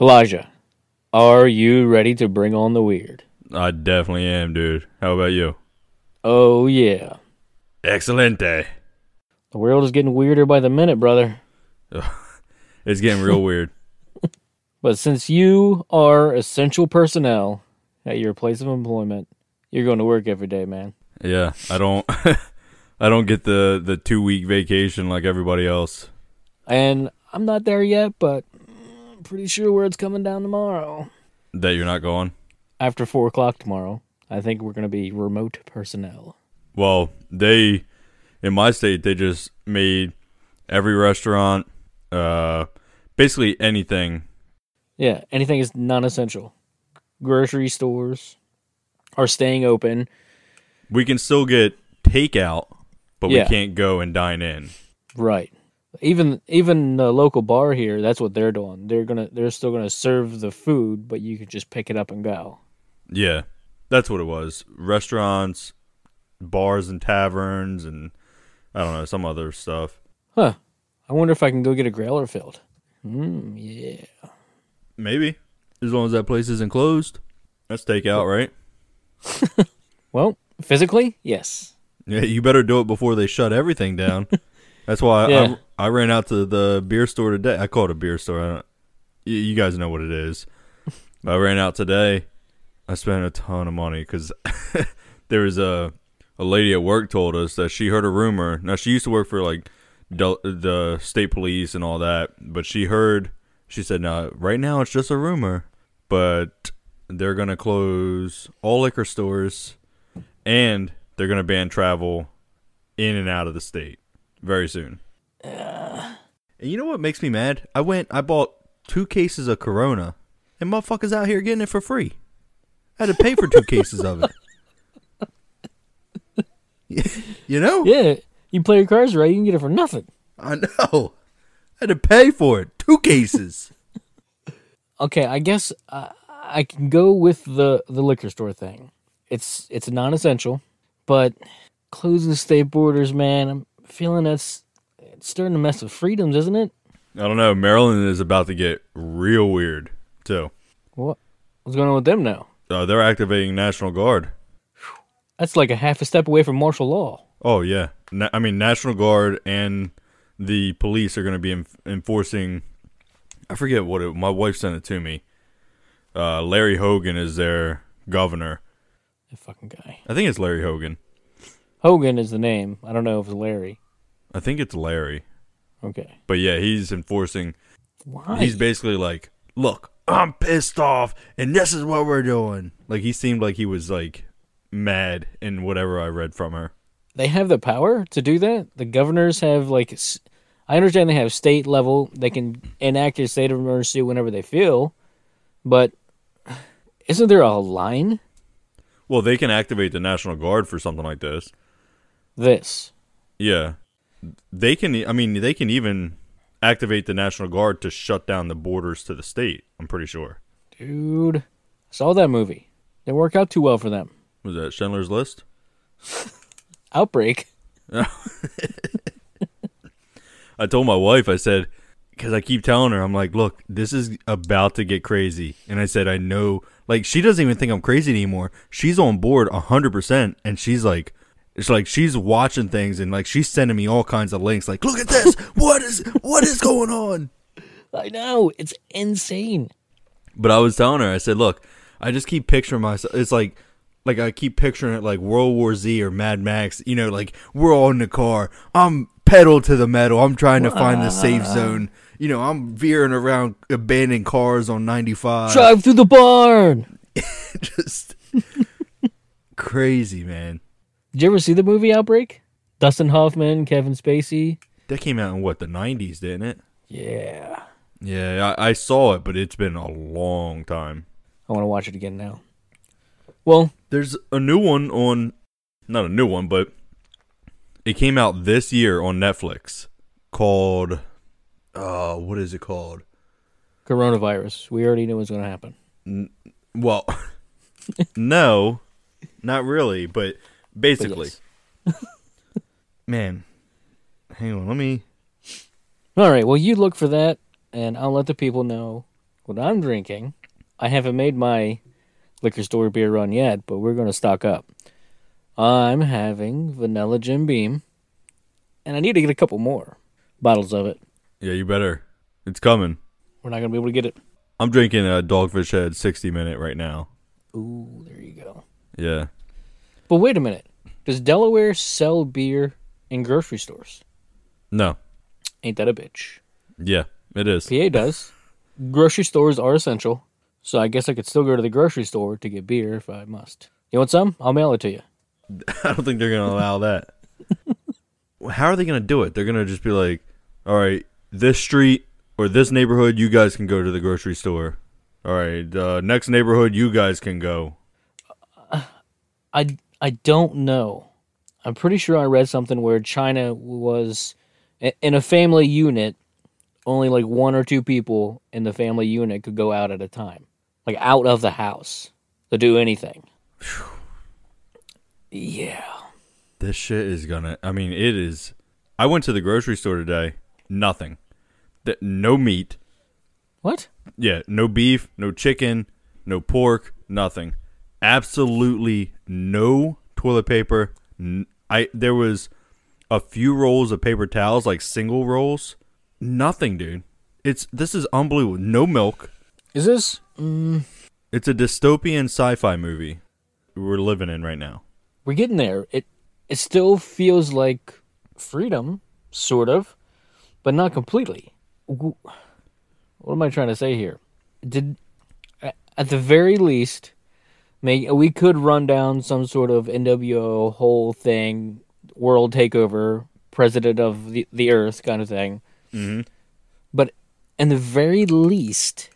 Elijah, are you ready to bring on the weird? I definitely am, dude. How about you? Oh, yeah. Excelente. The world is getting weirder by the minute, brother. It's getting real weird. But since you are essential personnel at your place of employment, you're going to work every day, man. Yeah, I don't I don't get the the 2 week vacation like everybody else. And I'm not there yet, but I'm pretty sure where it's coming down tomorrow. That you're not going. After 4 o'clock tomorrow, I think we're going to be remote personnel. Well, they in my state they just made every restaurant uh basically anything. Yeah, anything is non essential. Grocery stores are staying open. We can still get takeout, but Yeah. we can't go and dine in. Right. Even even the local bar here, that's what they're doing. They're gonna they're still gonna serve the food, but you can just pick it up and go. Yeah. That's what it was. Restaurants, bars and taverns and I don't know, some other stuff. Huh. I wonder if I can go get a growler filled. Hmm, yeah. Maybe. As long as that place isn't closed. That's takeout, right? Well, physically, yes. Yeah, you better do it before they shut everything down. That's why Yeah. I, I ran out to the beer store today. I call it a beer store. I don't, you, you guys know what it is. I ran out today. I spent a ton of money because there was a a lady at work told us that she heard a rumor. Now she used to work for like del- the state police and all that, but she heard. She said, "No, right now it's just a rumor, but they're gonna close all liquor stores, and they're gonna ban travel in and out of the state very soon." And you know what makes me mad? I went, I bought two cases of Corona, and motherfuckers out here getting it for free. I had to pay for two cases of it. You know? Yeah. You play your cards right, you can get it for nothing. I know. I had to pay for it. Two cases. Okay, I guess uh, I can go with the the liquor store thing. It's it's non essential, but closing state borders, man, I'm feeling that's starting to mess with freedoms, isn't it? I don't know. Maryland is about to get real weird, too. What what's going on with them now? Uh, they're activating National Guard. That's like a half a step away from martial law. Oh, yeah. Na- I mean, National Guard and the police are going to be en- enforcing. I forget what it. My wife sent it to me. Uh, Larry Hogan is their governor. That fucking guy. I think it's Larry Hogan. Hogan is the name. I don't know if it's Larry. I think it's Larry. Okay. But yeah, he's enforcing. Why? He's basically like, look, I'm pissed off, and this is what we're doing. Like he seemed like he was like mad in whatever I read from her. they have the power to do that. The governors have like, I understand they have state level. They can enact a state of emergency whenever they feel, but isn't there a line? Well, they can activate the National Guard for something like this. This. Yeah, they can. I mean, they can even activate the National Guard to shut down the borders to the state. I'm pretty sure. Dude, I saw that movie. Didn't work out too well for them. Was that Schindler's List? Outbreak. I told my wife, I said, because I keep telling her, I'm like, look, this is about to get crazy. And I said, I know, like, she doesn't even think I'm crazy anymore. She's on board 100%. And she's like, it's like she's watching things and like she's sending me all kinds of links. Like, look at this. what is, what is going on? I know it's insane. But I was telling her, I said, look, I just keep picturing myself. It's like, like I keep picturing it like World War Z or Mad Max. You know, like we're all in the car. I'm pedal to the metal. I'm trying to find the safe zone. You know, I'm veering around abandoned cars on 95. Drive through the barn. Just crazy, man. Did you ever see the movie Outbreak? Dustin Hoffman, Kevin Spacey. That came out in what the 90s, didn't it? Yeah, Yeah, I, I saw it, but it's been a long time. I want to watch it again now. Well, There's a new one on, not a new one, but it came out this year on Netflix called, uh, what is it called? coronavirus. We already knew it was going to happen. N- Well, no, not really, but But basically, yes. man. Hang on, let me. All right. Well, you look for that, and I'll let the people know what I'm drinking. I haven't made my liquor store beer run yet, but we're going to stock up. I'm having vanilla Jim Beam, and I need to get a couple more bottles of it. Yeah, you better. It's coming. We're not going to be able to get it. I'm drinking a Dogfish Head 60 minute right now. Ooh, there you go. Yeah. But wait a minute. Does Delaware sell beer in grocery stores? No. Ain't that a bitch? Yeah, it is. PA does. Grocery stores are essential, so I guess I could still go to the grocery store to get beer if I must. You want some? I'll mail it to you. I don't think they're going to allow that. How are they going to do it? They're going to just be like, all right, this street or this neighborhood, you guys can go to the grocery store. All right, uh, next neighborhood, you guys can go. I I don't know. I'm pretty sure I read something where China was in a family unit. Only like one or two people in the family unit could go out at a time, like out of the house to do anything. Yeah. This shit is gonna. I mean, it is. I went to the grocery store today. Nothing. That no meat. What? Yeah, no beef, no chicken, no pork, nothing. Absolutely no toilet paper. I there was a few rolls of paper towels, like single rolls. Nothing, dude. It's this is unbelievable. No milk. Is this? Mm. It's a dystopian sci-fi movie we're living in right now. we're getting there. It it still feels like freedom, sort of, but not completely. What am I trying to say here? Did at the very least, make we could run down some sort of NWO whole thing, world takeover, president of the the earth kind of thing. Mhm. But in the very least,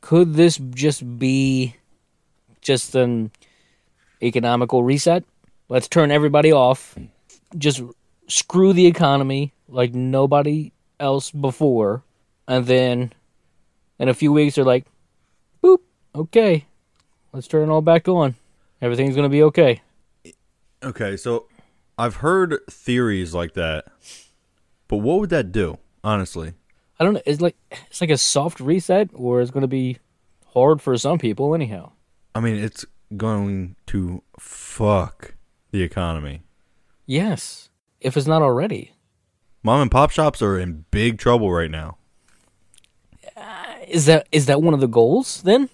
could this just be just an economical reset? Let's turn everybody off. Just screw the economy like nobody else before. And then in a few weeks, they're like, boop, okay, let's turn it all back on. Everything's going to be okay. Okay, so I've heard theories like that, but what would that do? Honestly, I don't know. It's like it's like a soft reset, or it's going to be hard for some people, anyhow. I mean, it's going to fuck the economy. Yes, if it's not already. Mom and pop shops are in big trouble right now. Uh, is that is that one of the goals then?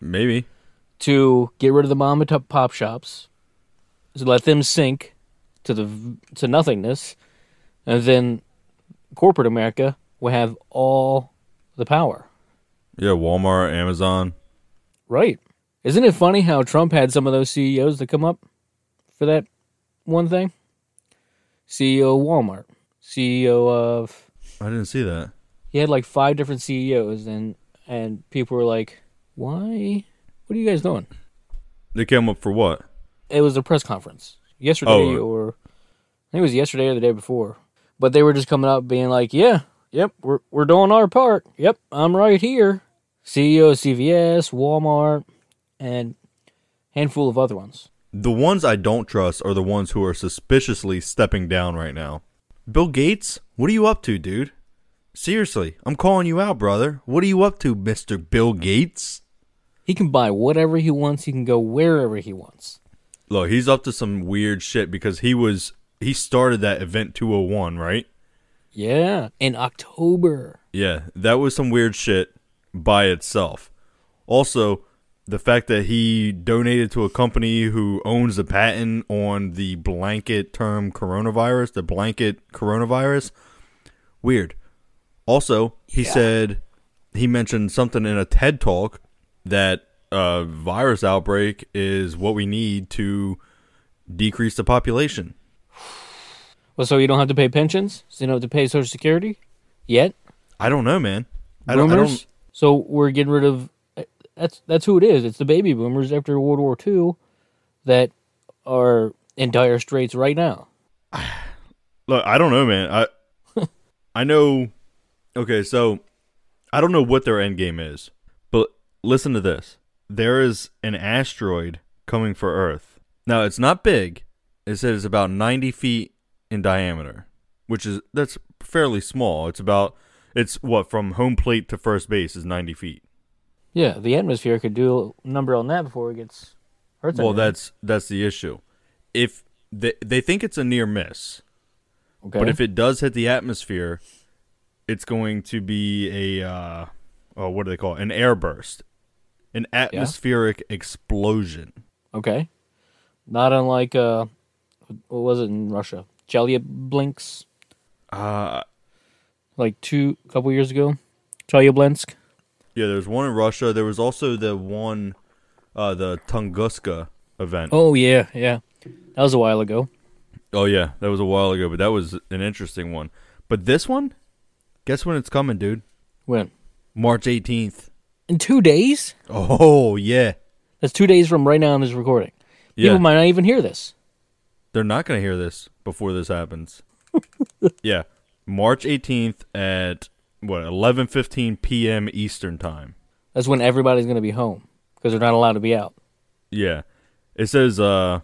Maybe. To get rid of the mom and pop shops, to let them sink to the to nothingness, and then corporate America will have all the power. Yeah, Walmart, Amazon. Right? Isn't it funny how Trump had some of those CEOs to come up for that one thing? CEO of Walmart, CEO of I didn't see that. he had like five different CEOs, and and people were like, "Why? What are you guys doing?" They came up for what? it was a press conference yesterday Oh. or I think it was yesterday or the day before. But they were just coming up being like, "Yeah, yep, we're we're doing our part. Yep, I'm right here." CEO of CVS, Walmart, and handful of other ones. The ones I don't trust are the ones who are suspiciously stepping down right now. Bill Gates, what are you up to, dude? Seriously, I'm calling you out, brother. What are you up to, Mister Bill Gates? He can buy whatever he wants. He can go wherever he wants. Look, he's up to some weird shit because he was he started that event 201, right? Yeah, in October. Yeah, that was some weird shit by itself. Also, the fact that he donated to a company who owns the patent on the blanket term coronavirus, the blanket coronavirus, weird. Also, he Yeah. said he mentioned something in a TED talk that a virus outbreak is what we need to decrease the population. Well, so you don't have to pay pensions. So you don't have to pay Social Security yet. I don't know, man. I don't, I Boomers. don't So we're getting rid of. Eh, that's that's who it is. It's the baby boomers after World War II that are in dire straits right now. Look, I don't know, man. I I know. Okay, so I don't know what their end game is, listen to this. There is an asteroid coming for Earth. Now it's not big. It says it's about ninety feet in diameter, which is that's fairly small. It's about it's what from home plate to first base is ninety feet. Yeah, the atmosphere could do a number on that before it gets Earth. Well, that's that's the issue. If they they think it's a near miss, okay. But if it does hit the atmosphere, it's going to be a uh, oh, what do they call it? An airburst, an atmospheric explosion. okay, not unlike uh, what was it in Russia? Chelyabinsk, Uh, like two a couple years ago. Chelyabinsk. yeah, there's one in Russia. There was also the one, uh, the Tunguska event. Oh yeah, yeah, that was a while ago. Oh yeah, that was a while ago, but that was an interesting one. But this one, guess when it's coming, dude? When March 18th. In two days. Oh yeah, That's two days from right now in this recording. yeah. People might not even hear this. They're not going to hear this before this happens. yeah, March 18th at what 11:15 p.m. Eastern time. That's when everybody's going to be home because they're not allowed to be out. Yeah. It says uh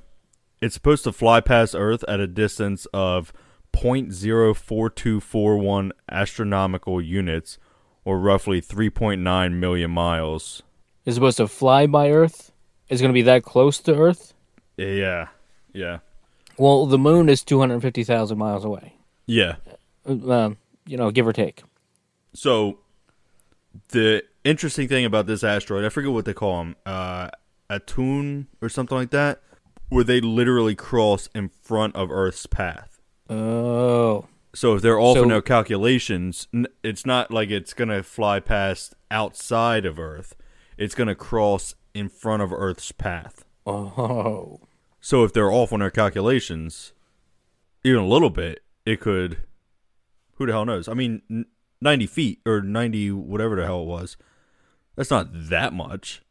it's supposed to fly past Earth at a distance of 0.04241 astronomical units or roughly 3.9 million miles. It's supposed to fly by Earth. It's going to be that close to Earth. Yeah. Yeah. Well, the moon is 250,000 miles away. Yeah. Uh, Um, you know, give or take. So the interesting thing about this asteroid, I forget what they call them, uh, Aten or something like that, where they literally cross in front of Earth's path. Oh, So if they're off in So- their calculations, it's not like it's gonna fly past outside of Earth. It's gonna cross in front of Earth's path. oh, So if they're off on their calculations, even a little bit, it could. Who the hell knows? I mean, ninety feet or ninety whatever the hell it was. That's not that much,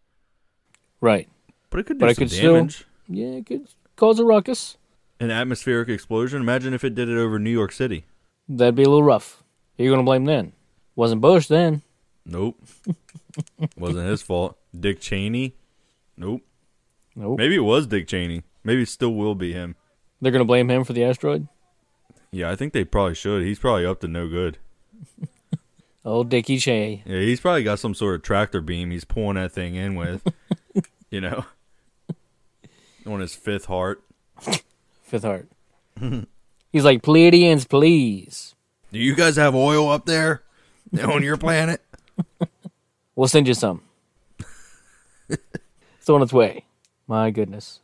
right. but it could do But some could still- damage. Yeah, it could cause a ruckus. An atmospheric explosion. Imagine if it did it over New York City. That'd be a little rough. Who you going to blame then? Wasn't Bush then. Nope, wasn't his fault. Dick Cheney. Nope. Nope. Maybe it was Dick Cheney. Maybe it still will be him. They're going to blame him for the asteroid? Yeah, I think they probably should. He's probably up to no good. Old Dickie Cheney. Yeah, he's probably got some sort of tractor beam he's pulling that thing in with. you know, on his fifth heart. Fifth Heart. He's like, Pleiadians, please. Do you guys have oil up there on your planet? We'll send you some. it's on its way. My goodness.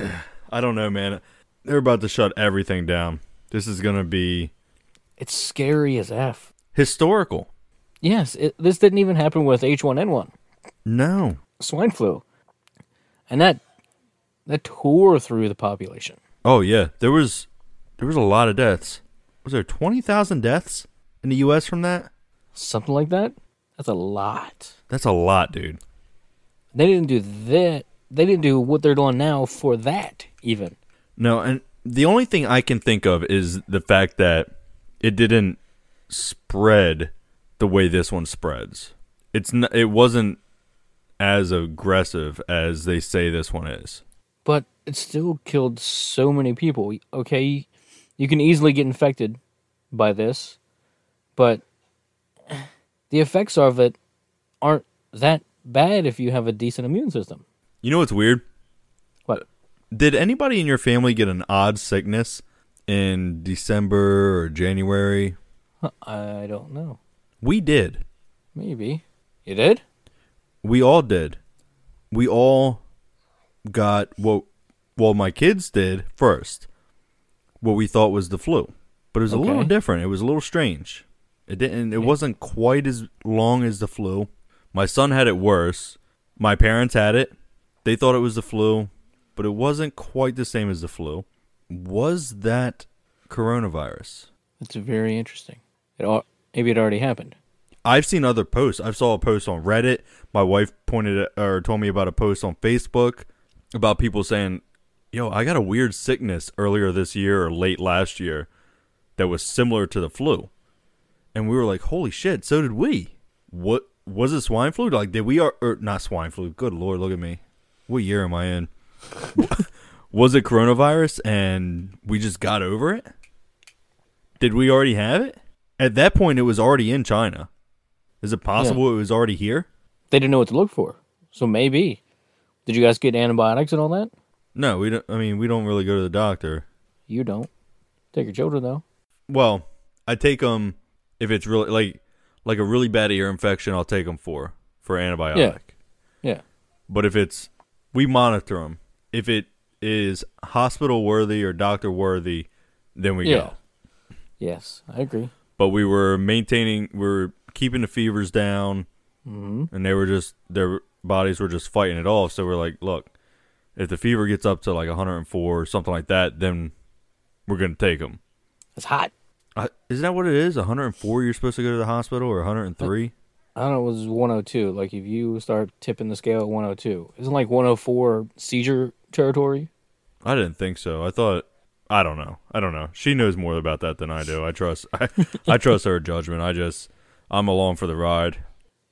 I don't know, man. They're about to shut everything down. This is going to be It's scary as F. historical. Yes, it, this didn't even happen with H1N1, No. swine flu. And that that tore through the population. Oh yeah, there was there was a lot of deaths. Was there 20,000 deaths in the US from that? Something like that. That's a lot. That's a lot, dude. They didn't do that. They didn't do what they're doing now for that even. No, and the only thing I can think of is the fact that it didn't spread the way this one spreads. It's n- it wasn't as aggressive as they say this one is. But it still killed so many people. Okay, you can easily get infected by this, but the effects of it aren't that bad if you have a decent immune system. You know what's weird? What? Did anybody in your family get an odd sickness in December or January? I don't know. We did. Maybe you did. We all did. We all got what well my kids did first. What we thought was the flu. But it was a little Okay. different. It was a little strange. It didn't it wasn't quite as long as the flu. My son had it worse. My parents had it. They thought it was the flu, but it wasn't quite the same as the flu. Was that coronavirus? It's very interesting. It al- maybe it already happened. I've seen other posts. I saw a post on Reddit. My wife pointed at, or told me about a post on Facebook about people saying, "Yo, I got a weird sickness earlier this year or late last year that was similar to the flu." And we were like, "Holy shit, so did we." What was it swine flu? Like did we are or not swine flu. Good lord, look at me. What year am I in? was it coronavirus and we just got over it? Did we already have it? At that point it was already in China. Is it possible it was already here? They didn't know what to look for, so maybe. Did you guys get antibiotics and all that? No, we don't. I mean, we don't really go to the doctor. You don't. Take your children though. Well, I take them if it's really like like a really bad ear infection. I'll take them for for antibiotic. Yeah. yeah. But if it's we monitor them. If it is hospital worthy or doctor worthy, then we Yeah. go. Yes, I agree. But we were maintaining. We are keeping the fevers down, hmm and they were just their bodies were just fighting it off. So we're like, look, if the fever gets up to like 104 or something like that, then we're gonna take him. It's hot. Uh, isn't that what it is? 104 you're supposed to go to the hospital or 103? I don't know. It was 102. Like if you start tipping the scale at 102, isn't like 104 seizure territory? I didn't think so. I thought I don't know. I don't know. She knows more about that than I do. I trust I, I trust her judgment. I just I'm along for the ride.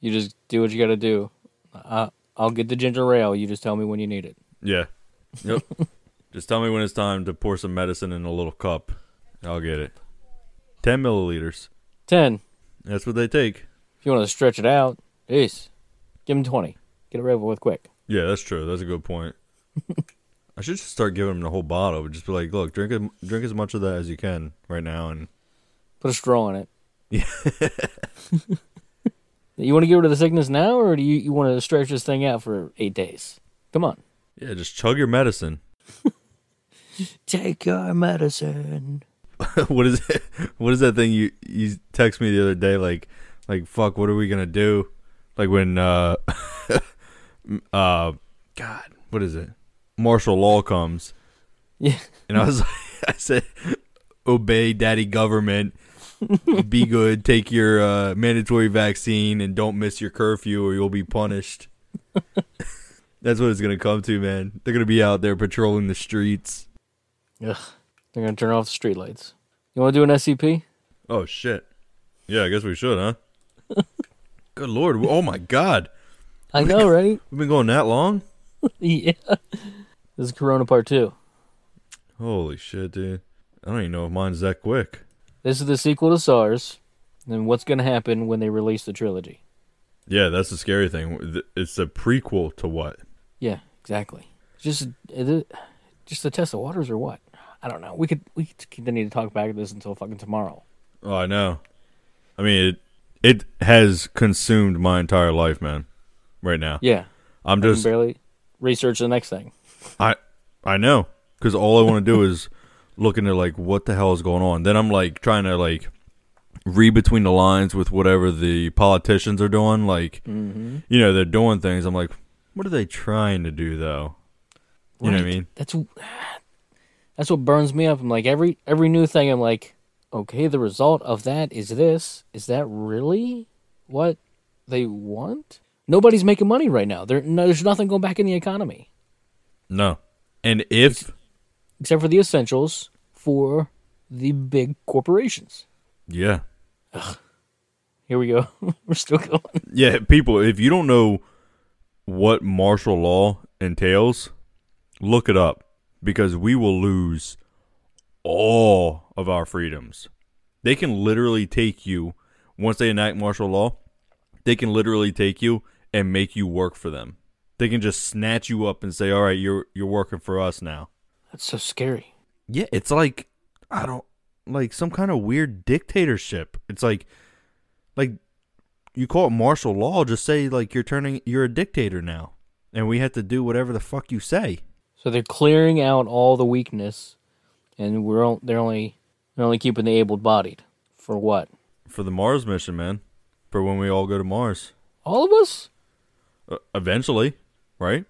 You just do what you got to do. Uh, I'll get the ginger ale. You just tell me when you need it. Yeah. Yep. just tell me when it's time to pour some medicine in a little cup. I'll get it. 10 milliliters. 10. That's what they take. If you want to stretch it out, ace. Give him 20. Get it over with quick. Yeah, that's true. That's a good point. I should just start giving them the whole bottle. Just be like, look, drink a, drink as much of that as you can right now, and Put a straw in it. Yeah. you want to get rid of the sickness now, or do you, you want to stretch this thing out for eight days? Come on. Yeah, just chug your medicine. Take your medicine. what is it? What is that thing you you text me the other day? Like, like fuck, what are we gonna do? Like when uh, uh, God, what is it? Martial law comes, Yeah. and I was like, I said, obey daddy government, be good, take your uh, mandatory vaccine, and don't miss your curfew, or you'll be punished. That's what it's gonna come to, man. They're gonna be out there patrolling the streets. Ugh. They're to turn off the streetlights. You want to do an SCP? Oh shit. Yeah, I guess we should, huh? Good lord. Oh my god. I know, right? We've been going that long? yeah. This is Corona Part 2. Holy shit, dude. I don't even know if mine's that quick. This is the sequel to SARS. And what's going to happen when they release the trilogy? Yeah, that's the scary thing. It's a prequel to what? Yeah, exactly. Just is it just to test of waters or what? I don't know. We could we could continue to talk back at this until fucking tomorrow. Oh, I know. I mean, it it has consumed my entire life, man. Right now. Yeah. I'm I can just barely research the next thing. I I know cuz all I want to do is look into like what the hell is going on. Then I'm like trying to like read between the lines with whatever the politicians are doing like Mm-hmm. you know, they're doing things. I'm like, what are they trying to do though? You know what I mean? That's that's what burns me up. I'm like every every new thing. I'm like, okay, the result of that is this. Is that really what they want? Nobody's making money right now. There, no, there's nothing going back in the economy No. And if except for the essentials for the big corporations. yeah. Here we go. We're still going. Yeah, people, if you don't know what martial law entails, look it up because we will lose all of our freedoms. They can literally take you once they enact martial law, they can literally take you and make you work for them. They can just snatch you up and say, "All right, you're you're working for us now." That's so scary. Yeah, it's like I don't like some kind of weird dictatorship. It's like like you call it martial law, just say like you're turning you're a dictator now. And we have to do whatever the fuck you say. So they're clearing out all the weakness, and we're on, they're only they're only keeping the able-bodied. For what? For the Mars mission, man. For when we all go to Mars. All of us. Uh, eventually, right?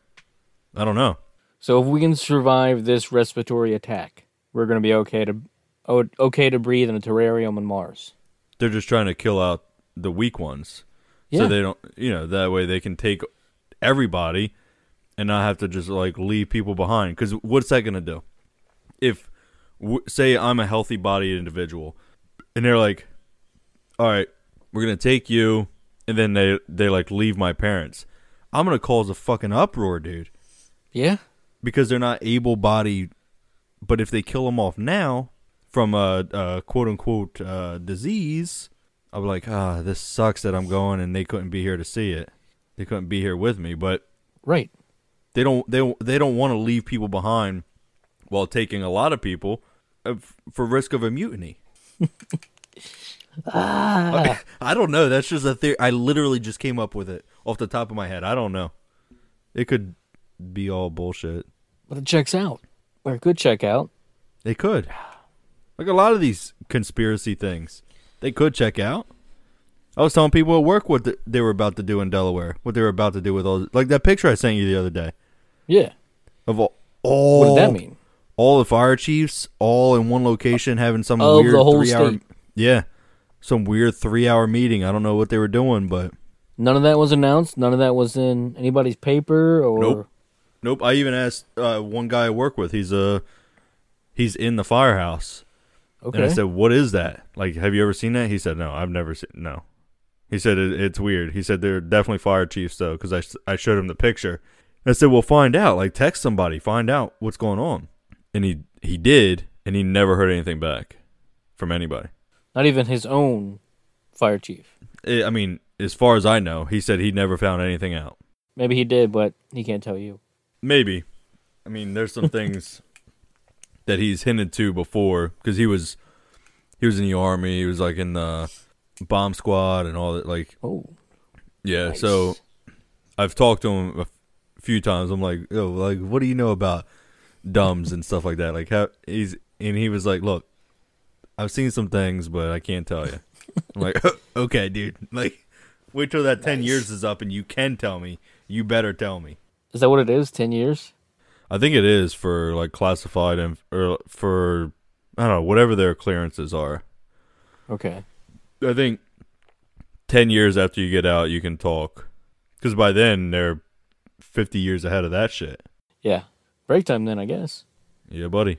I don't know. So if we can survive this respiratory attack, we're going to be okay to okay to breathe in a terrarium on Mars. They're just trying to kill out the weak ones. Yeah. So they don't, you know, that way they can take everybody and not have to just like leave people behind. Because what's that going to do? If, w- say, I'm a healthy bodied individual and they're like, all right, we're going to take you, and then they, they like leave my parents, I'm going to cause a fucking uproar, dude. Yeah. Because they're not able bodied. But if they kill them off now from a, a quote unquote uh, disease, I'll be like, ah, this sucks that I'm going and they couldn't be here to see it. They couldn't be here with me, but Right. they don't they don't- they don't want to leave people behind while taking a lot of people uh, for risk of a mutiny. I, I don't know. That's just a theory. I literally just came up with it off the top of my head. I don't know. It could be all bullshit. But it checks out. Or it could check out. They could. Like a lot of these conspiracy things, they could check out. I was telling people at work what the, they were about to do in Delaware, what they were about to do with all, like that picture I sent you the other day Yeah. of all, all What did that mean? all the fire chiefs all in one location having some Of weird the whole three hour state. yeah some weird three hour meeting i don't know what they were doing but None of that was announced. None of that was in anybody's paper or. Nope. nope i even asked uh, one guy i work with he's uh he's in the firehouse Okay. and i said what is that like have you ever seen that he said no i've never seen no he said it, it's weird he said they're definitely fire chiefs though because I I showed him the picture i said well find out like text somebody find out what's going on and he he did and he never heard anything back from anybody Not even his own fire chief. I I mean, as far as I know, he said he never found anything out. Maybe he did, but he can't tell you. Maybe. I mean, there's some things that he's hinted to before because he was he was in the army. He was like in the bomb squad and all that. Like, Oh. yeah. Nice. So I've talked to him a few times. I'm like, oh, like, what do you know about dumbs and stuff like that? Like, how he's and he was like, look, I've seen some things, but I can't tell you. I'm like, okay, dude. Like, wait till that ten years is up and you can tell me. You better tell me. Is that what it is? 10 years? I think it is for like classified and or for I don't know whatever their clearances are. Okay. I think ten years after you get out, you can talk because by then they're fifty years ahead of that shit. Yeah. Break time then, I guess. Yeah, buddy.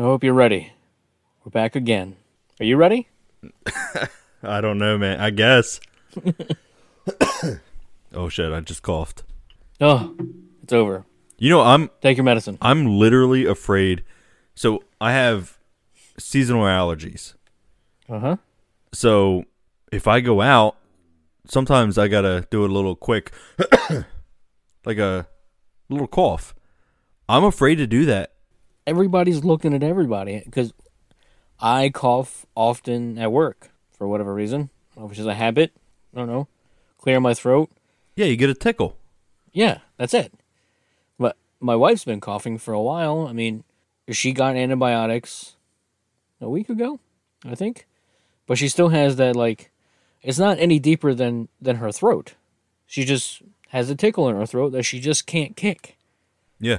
I hope you're ready. We're back again. Are you ready? I don't know, man. I guess. oh shit! I just coughed. Oh, it's over. You know, I'm Take your medicine. I'm literally afraid. So I have seasonal allergies. Uh huh. So if I go out, sometimes I gotta do it a little quick, like a little cough. I'm afraid to do that. Everybody's looking at everybody because I cough often at work for whatever reason, which is a habit. I don't know. Clear my throat. Yeah, you get a tickle. Yeah, that's it. But my wife's been coughing for a while. I mean, she got antibiotics a week ago, I think. But she still has that like it's not any deeper than than her throat. She just has a tickle in her throat that she just can't kick. Yeah,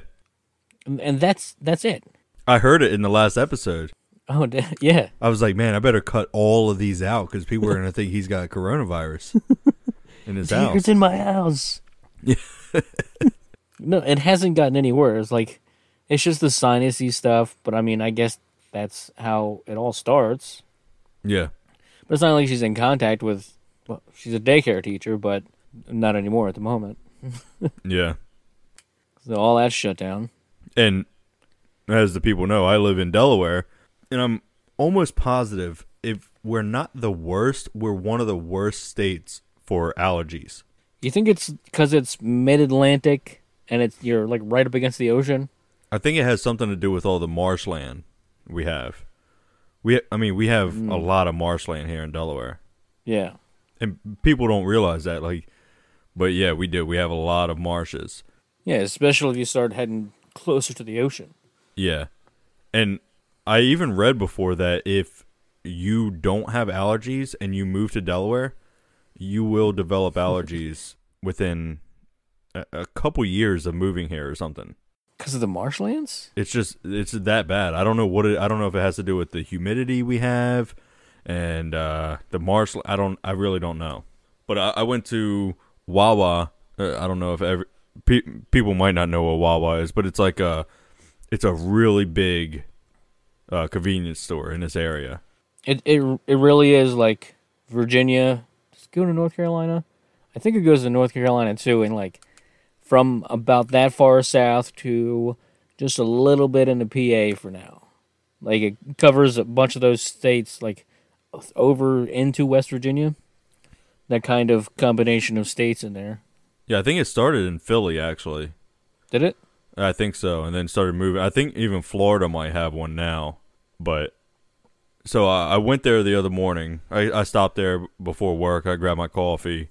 And, that's that's it. I heard it in the last episode. Oh, yeah. I was like, man, I better cut all of these out because people are gonna think he's got coronavirus in his house. Tigers in my house. no, it hasn't gotten any worse. Like, it's just the sinusy stuff. But I mean, I guess that's how it all starts. Yeah, But it's not like she's in contact with. Well, she's a daycare teacher, but not anymore at the moment. yeah. So all that's shut down. And as the people know, I live in Delaware, and I'm almost positive if we're not the worst, we're one of the worst states for allergies. You think it's because it's mid-Atlantic and it's you're like right up against the ocean? I think it has something to do with all the marshland we have. We, I mean, we have a hmm. lot of marshland here in Delaware, Yeah. and people don't realize that. Like, but yeah, we do. We have a lot of marshes. Yeah, especially if you start heading closer to the ocean. Yeah. And I even read before that if you don't have allergies and you move to Delaware, you will develop allergies within a, a couple years of moving here or something. Because of the marshlands? It's just it's that bad. I don't know what it I don't know if it has to do with the humidity we have and uh the marsh I don't I really don't know. But I, I went to Wawa. Uh, I don't know if every pe- people might not know what Wawa is, but it's like a it's a really big uh, convenience store in this area. It it it really is like Virginia. Does it go to North Carolina? I think it goes to North Carolina too, and like from about that far south to just a little bit into PA for now. Like it covers a bunch of those states, like over into West Virginia. That kind of combination of states in there. Yeah, I think it started in Philly actually. Did it? I think so, and then started moving. I think even Florida might have one now, but so I, I went there the other morning. I, I stopped there before work. I grabbed my coffee,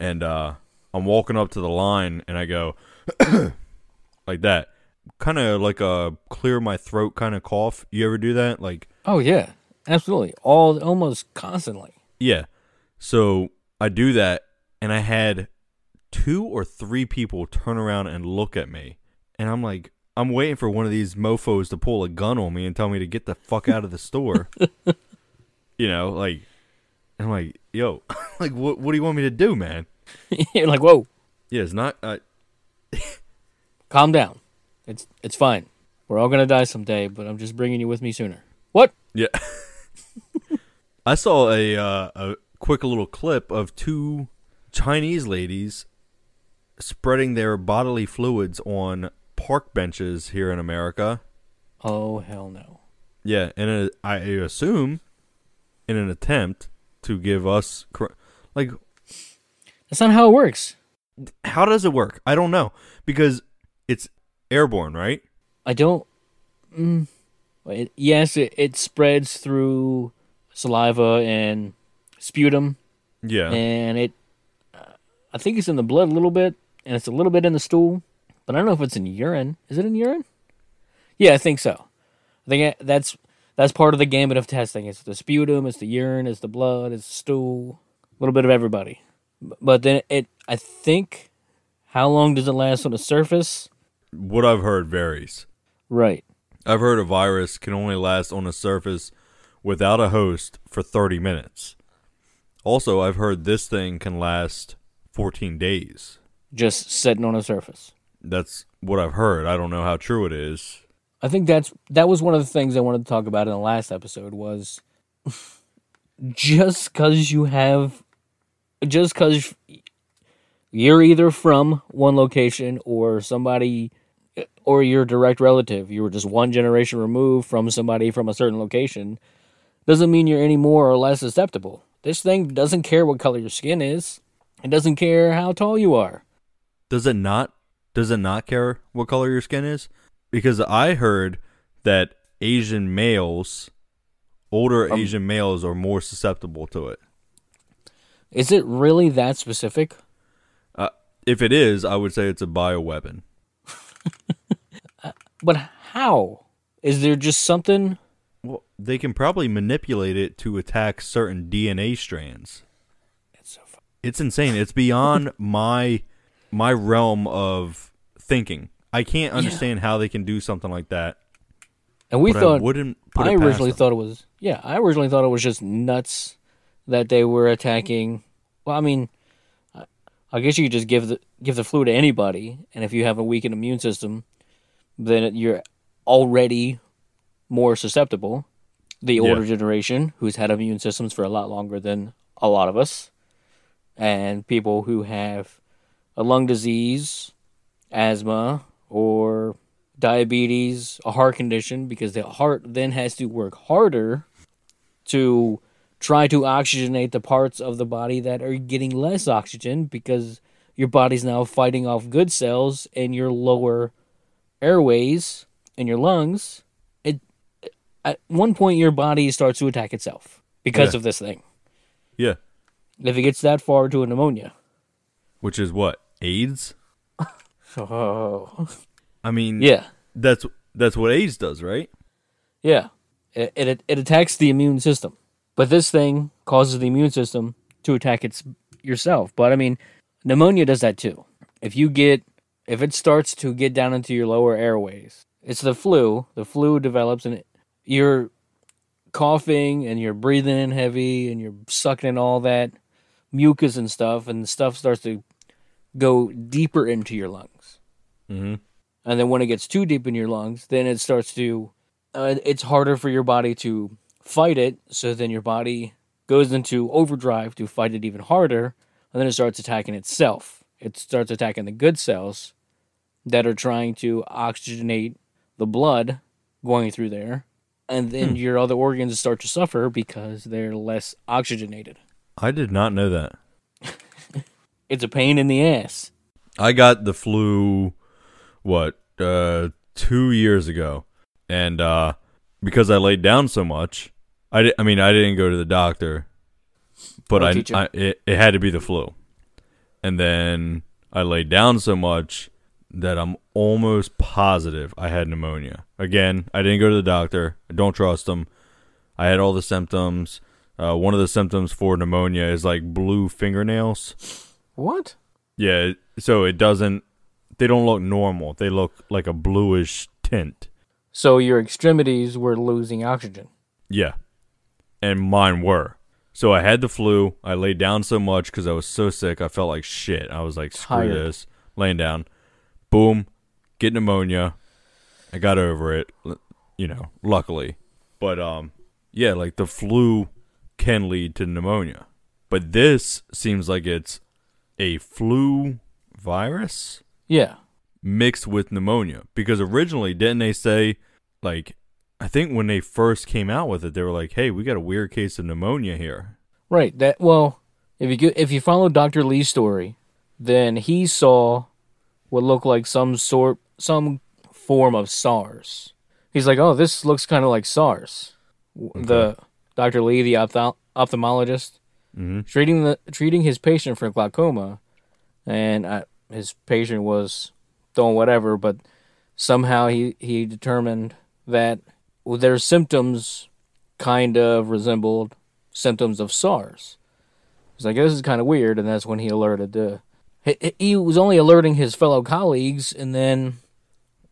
and uh, I'm walking up to the line, and I go like that, kind of like a clear my throat kind of cough. You ever do that? Like Oh yeah, absolutely. All almost constantly. Yeah. So I do that, and I had two or three people turn around and look at me, and I'm like, I'm waiting for one of these mofo's to pull a gun on me and tell me to get the fuck out of the store. you know, like, I'm like, yo, like, what? What do you want me to do, man? You're like, whoa, Yeah, it's not. Uh, calm down. It's it's fine. We're all gonna die someday, but I'm just bringing you with me sooner. What? yeah. I saw a uh, a quick little clip of two Chinese ladies spreading their bodily fluids on park benches here in America. Oh hell no. Yeah, and a, I assume in an attempt to give us like That's not how it works. how does it work? I don't know because it's airborne, right? I don't. Mm, it, yes, it, it spreads through saliva and sputum, Yeah. and it. Uh, I think it's in the blood a little bit, and it's a little bit in the stool, but I don't know if it's in urine. Is it in urine? Yeah, I think so. I think that's that's part of the gambit of testing. It's the sputum, it's the urine, it's the blood, it's the stool, a little bit of everybody. But then it, I think, how long does it last on the surface? what I've heard varies. Right. I've heard a virus can only last on a surface without a host for 30 minutes. Also, I've heard this thing can last 14 days. Just sitting on a surface. That's what I've heard. I don't know how true it is. I think that's that was one of the things I wanted to talk about in the last episode was just cuz you have just cuz you're either from one location or somebody or your direct relative, you were just one generation removed from somebody from a certain location, doesn't mean you're any more or less susceptible. This thing doesn't care what color your skin is. It doesn't care how tall you are. Does it not? Does it not care what color your skin is? Because I heard that Asian males, older Asian males, are more susceptible to it. Is it really that specific? Uh, if it is, I would say it's a bioweapon. But how? Is there just something? Well, they can probably manipulate it to attack certain DNA strands. It's so It's insane. It's beyond my my realm of thinking. I can't understand how they can do something like that. And we thought I wouldn't. Put I originally thought it was yeah. I originally thought it was just nuts that they were attacking. Well, I mean, I- guess you could just give the give the flu to anybody, and if you have a weakened immune system, then you're already more susceptible. The Yeah. older generation, who's had immune systems for a lot longer than a lot of us, and people who have a lung disease, asthma, or diabetes, a heart condition, because the heart then has to work harder to try to oxygenate the parts of the body that are getting less oxygen because your body's now fighting off good cells in your lower airways in your lungs. It at one point your body starts to attack itself because Yeah. of this thing. Yeah, If it gets that far to a pneumonia. which is what AIDS. Oh. I mean, Yeah. that's that's what AIDS does, right? Yeah, it, it it attacks the immune system, but this thing causes the immune system to attack its yourself. But I mean, pneumonia does that too. If you get if it starts to get down into your lower airways, it's the flu. The flu develops and it, you're coughing and you're breathing in heavy and you're sucking in all that mucus and stuff, and the stuff starts to go deeper into your lungs. Mm-hmm. And then when it gets too deep in your lungs, then it starts to, uh, it's harder for your body to fight it. So then your body goes into overdrive to fight it even harder. And then it starts attacking itself. It starts attacking the good cells that are trying to oxygenate the blood going through there. And then your other organs start to suffer because they're less oxygenated. I did not know that. It's a pain in the ass. I got the flu, what, uh, two years ago, and uh, because I laid down so much, I di- I mean, I didn't go to the doctor, but I. I it, it had to be the flu, and then I laid down so much that I'm almost positive I had pneumonia. Again, I didn't go to the doctor. I don't trust them. I had all the symptoms. Uh, one of the symptoms for pneumonia is like blue fingernails. What? Yeah, so it doesn't. They don't look normal. They look like a bluish tint. So your extremities were losing oxygen. Yeah, and mine were. So I had the flu. I laid down so much because I was so sick. I felt like shit. I was like, screw Tired. this. Laying down. Boom. Get pneumonia. I got over it. You know, luckily. But um, yeah, like the flu can lead to pneumonia. But this seems like it's a flu virus. Yeah. mixed with pneumonia because originally didn't they say like I think when they first came out with it they were like hey we got a weird case of pneumonia here Right. That well, if you go, if you follow Dr. Lee's story, then he saw what looked like some sort some form of SARS. He's like, "Oh, this looks kind of like SARS." W The Dr. Lee, the ophthalm- ophthalmologist, Mhm. treating the treating his patient for glaucoma, and uh, his patient was doing whatever, but somehow he he determined that their symptoms kind of resembled symptoms of SARS. He's like, this is kind of weird, and that's when he alerted the. He, he was only alerting his fellow colleagues, and then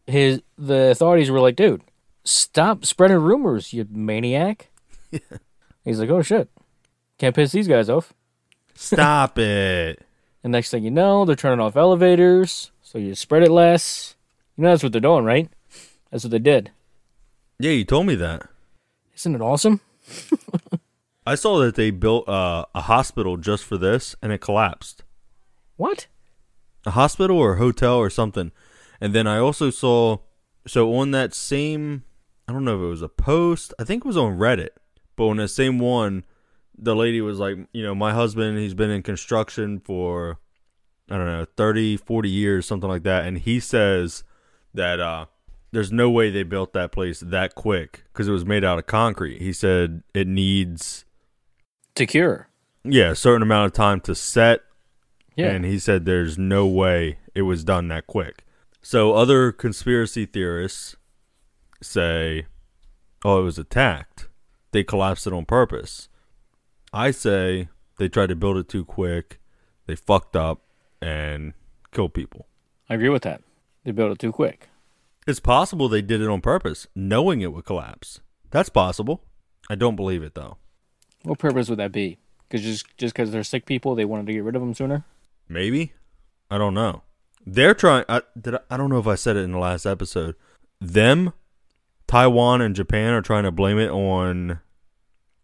his the authorities were like, "Dude, stop spreading rumors, you maniac!" He's like, "Oh shit, can't piss these guys off." stop it And next thing you know, they're turning off elevators, so you spread it less. You know that's what they're doing, right? That's what they did. yeah you told me that Isn't it awesome? I saw that they built uh, a hospital just for this and it collapsed What? a hospital or a hotel or something and then I also saw so on that same I don't know if it was a post I think it was on Reddit but on the same one the lady was like you know my husband he's been in construction for I don't know 30 40 years something like that and he says that uh there's no way they built that place that quick because it was made out of concrete he said it needs To cure. yeah a certain amount of time to set Yeah. and he said there's no way it was done that quick. So other conspiracy theorists say, oh, it was attacked. They collapsed it on purpose. I say they tried to build it too quick. They fucked up and killed people. I agree with that. They built it too quick. It's possible they did it on purpose, knowing it would collapse. That's possible. I don't believe it though. What purpose would that be? Because just just because they're sick people, they wanted to get rid of them sooner. Maybe. I don't know. They're trying. I, did I, I don't know if I said it in the last episode. Them, Taiwan, and Japan are trying to blame it on.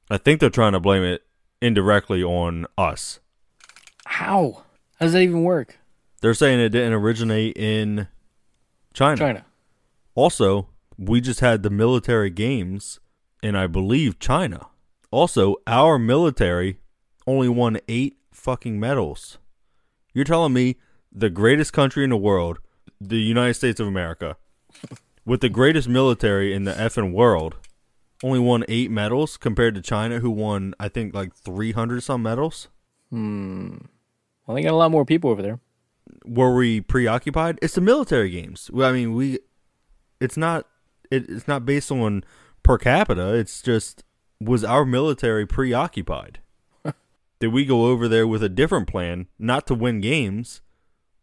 I think they're trying to blame it indirectly on us. How? How does that even work? They're saying it didn't originate in China. China. Also, we just had the military games in, I believe, China. Also, our military only won eight fucking medals. You're telling me the greatest country in the world, the United States of America, with the greatest military in the effing world, only won eight medals compared to China, who won, I think, like 300 some medals? Hmm. Well, they got a lot more people over there. were we preoccupied? It's the military games. Well, I mean, we. It's not. It, it's not based on per capita. It's just was our military preoccupied? Did we go over there with a different plan, not to win games,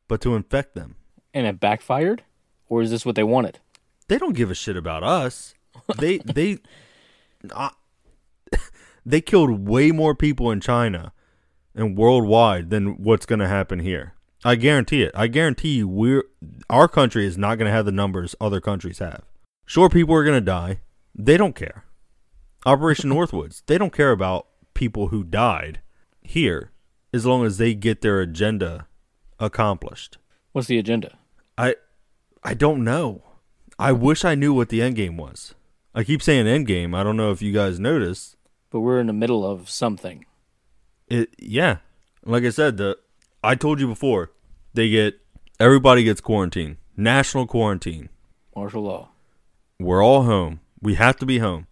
but to infect them? And it backfired? Or is this what they wanted? They don't give a shit about us. They they. they killed way more people in China and worldwide than what's going to happen here. I guarantee it. I guarantee you, we're our country is not going to have the numbers other countries have. Sure, people are going to die. They don't care. Operation Northwoods. They don't care about people who died here, as long as they get their agenda accomplished. What's the agenda? I I don't know. I wish I knew what the end game was. I keep saying end game. I don't know if you guys noticed. But we're in the middle of something. It yeah. Like I said, the I told you before, they get everybody gets quarantine. National quarantine. Martial law. We're all home. We have to be home.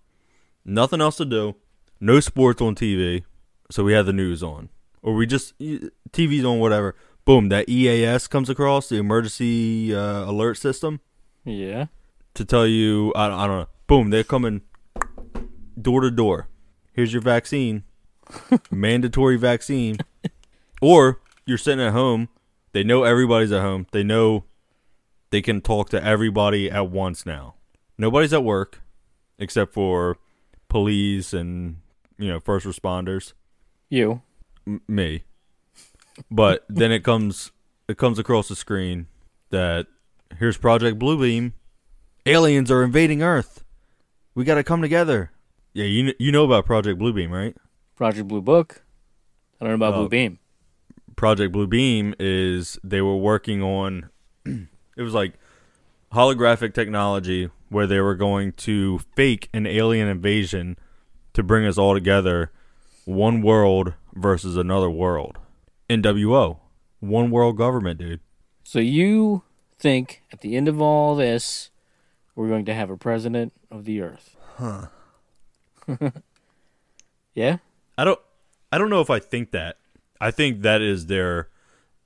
Nothing else to do. No sports on TV. So we have the news on. Or we just TV's on whatever. Boom, that EAS comes across, the emergency uh, alert system. Yeah. to tell you, I, I don't know. Boom, they're coming door to door. Here's your vaccine, mandatory vaccine. Or you're sitting at home. They know everybody's at home. They know they can talk to everybody at once now. Nobody's at work except for police and you know first responders. You. M- me. But then it comes it comes across the screen that here's Project Bluebeam. Aliens are invading Earth. We got to come together. Yeah, you kn- you know about Project Bluebeam, right? Project Blue Book. I don't know about Oh. Blue Beam. Project Bluebeam is they were working on it was like holographic technology where they were going to fake an alien invasion to bring us all together one world versus another world. NWO. One world government, dude. So you think at the end of all this, we're going to have a president of the earth? Huh. yeah? I don't I don't know if I think that. I think that is their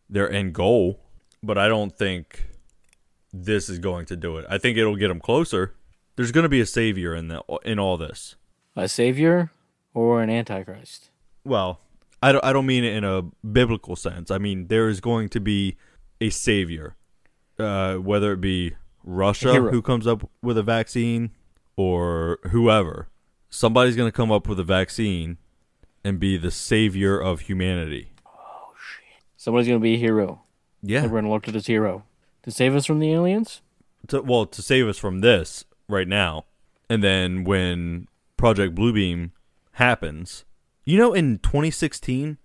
their end goal, but I don't think this is going to do it. I think it'll get them closer. There's going to be a savior in the in all this. A savior or an antichrist? Well, I don't I don't mean it in a biblical sense. I mean there is going to be a savior. Uh, whether it be Russia who comes up with a vaccine or whoever. Somebody's going to come up with a vaccine and be the savior of humanity. Oh shit! Somebody's going to be a hero. Yeah. We're going to look to this hero to save us from the aliens? to, well to save us from this right now and then when project bluebeam happens you know in 2016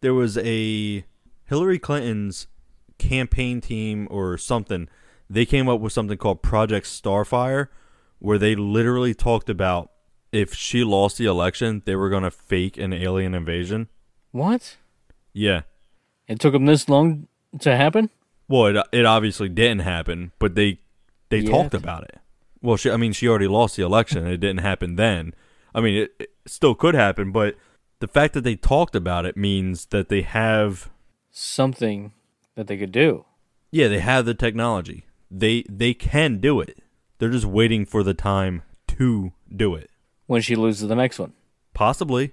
there was a hillary clinton's campaign team or something they came up with something called project starfire where they literally talked about if she lost the election they were going to fake an alien invasion What? yeah It took them this long to happen? Well, it it obviously didn't happen, but they they Yet. talked about it. Well, she, I mean, she already lost the election. It didn't happen then. I mean, it, it still could happen, but the fact that they talked about it means that they have, Something that they could do. yeah, they have the technology. They they can do it. They're just waiting for the time to do it. When she loses the next one. Possibly.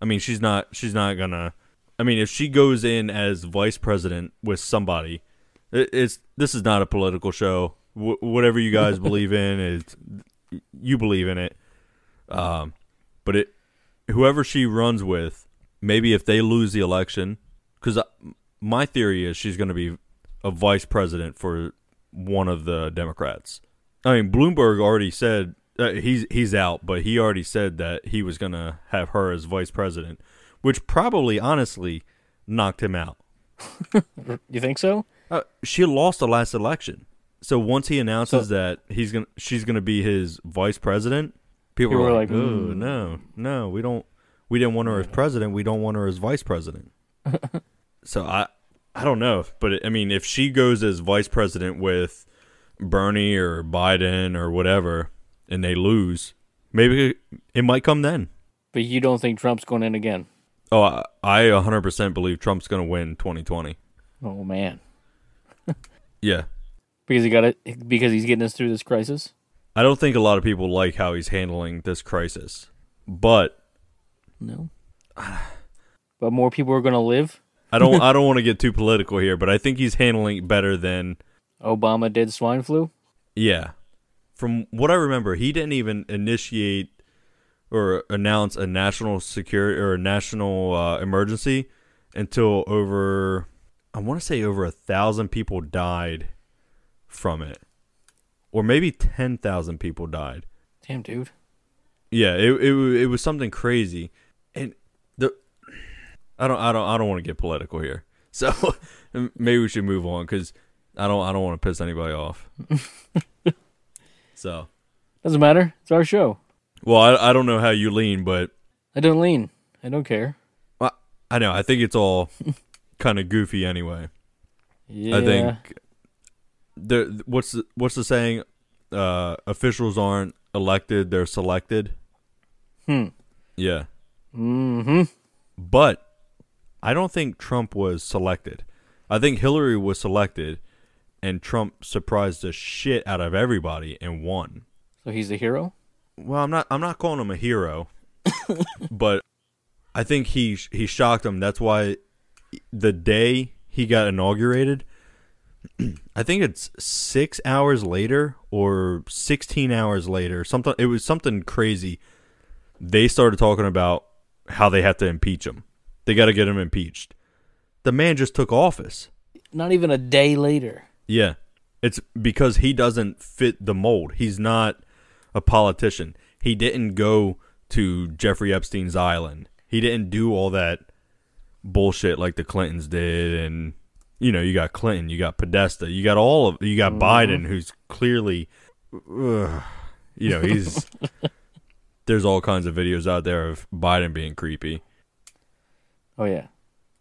I mean, she's not she's not gonna. I mean, if she goes in as vice president with somebody, it, it's this is not a political show. wh- whatever you guys believe in is you believe in it. Um, but it whoever she runs with, maybe if they lose the election, because my theory is she's going to be a vice president for one of the Democrats. I mean, Bloomberg already said uh, he's he's out, but he already said that he was going to have her as vice president, which probably honestly knocked him out. You think so? Uh, she lost the last election. So once he announces that he's gonna, she's gonna be his vice president, people, People are were like, like, "Oh "Mm." no, no, we don't, we didn't want her as president. We don't want her as vice president." so I, I don't know, but it, I mean, if she goes as vice president with Bernie or Biden or whatever, and they lose, maybe it might come then. But you don't think Trump's going in again? Oh, I, I 100% believe Trump's gonna win 2020. Oh man, Yeah, because he got it because he's getting us through this crisis. I don't think a lot of people like how he's handling this crisis, but No. But more people are going to live. I don't I don't want to get too political here, but I think he's handling it better than Obama did swine flu. yeah. From what I remember, he didn't even initiate or announce a national security or a national uh, emergency until over I want to say over a thousand people died from it, or maybe ten thousand people died. Damn, dude. Yeah, it it it was something crazy, and the I don't I don't I don't want to get political here, so maybe we should move on because I don't I don't want to piss anybody off. so, Doesn't matter. It's our show. well, I I don't know how you lean, but I don't lean. I don't care. I, I know I think it's all kind of goofy anyway. Yeah. I think the what's the, what's the saying? Uh, officials aren't elected; they're selected. Hmm. Yeah. Mm-hmm. But I don't think Trump was selected. I think Hillary was selected, and Trump surprised the shit out of everybody and won. So he's a hero. Well, I'm not. I'm not calling him a hero, but I think he he shocked them. That's why the day he got inaugurated, I think it's six hours later or sixteen hours later. Something. It was something crazy. They started talking about how they have to impeach him. They got to get him impeached. The man just took office. Not even a day later. Yeah. It's because he doesn't fit the mold. He's not a politician. He didn't go to Jeffrey Epstein's island. He didn't do all that bullshit like the Clintons did and you know, you got Clinton, you got Podesta, you got all of you got mm-hmm. Biden who's clearly ugh, you know, he's there's all kinds of videos out there of Biden being creepy. Oh yeah.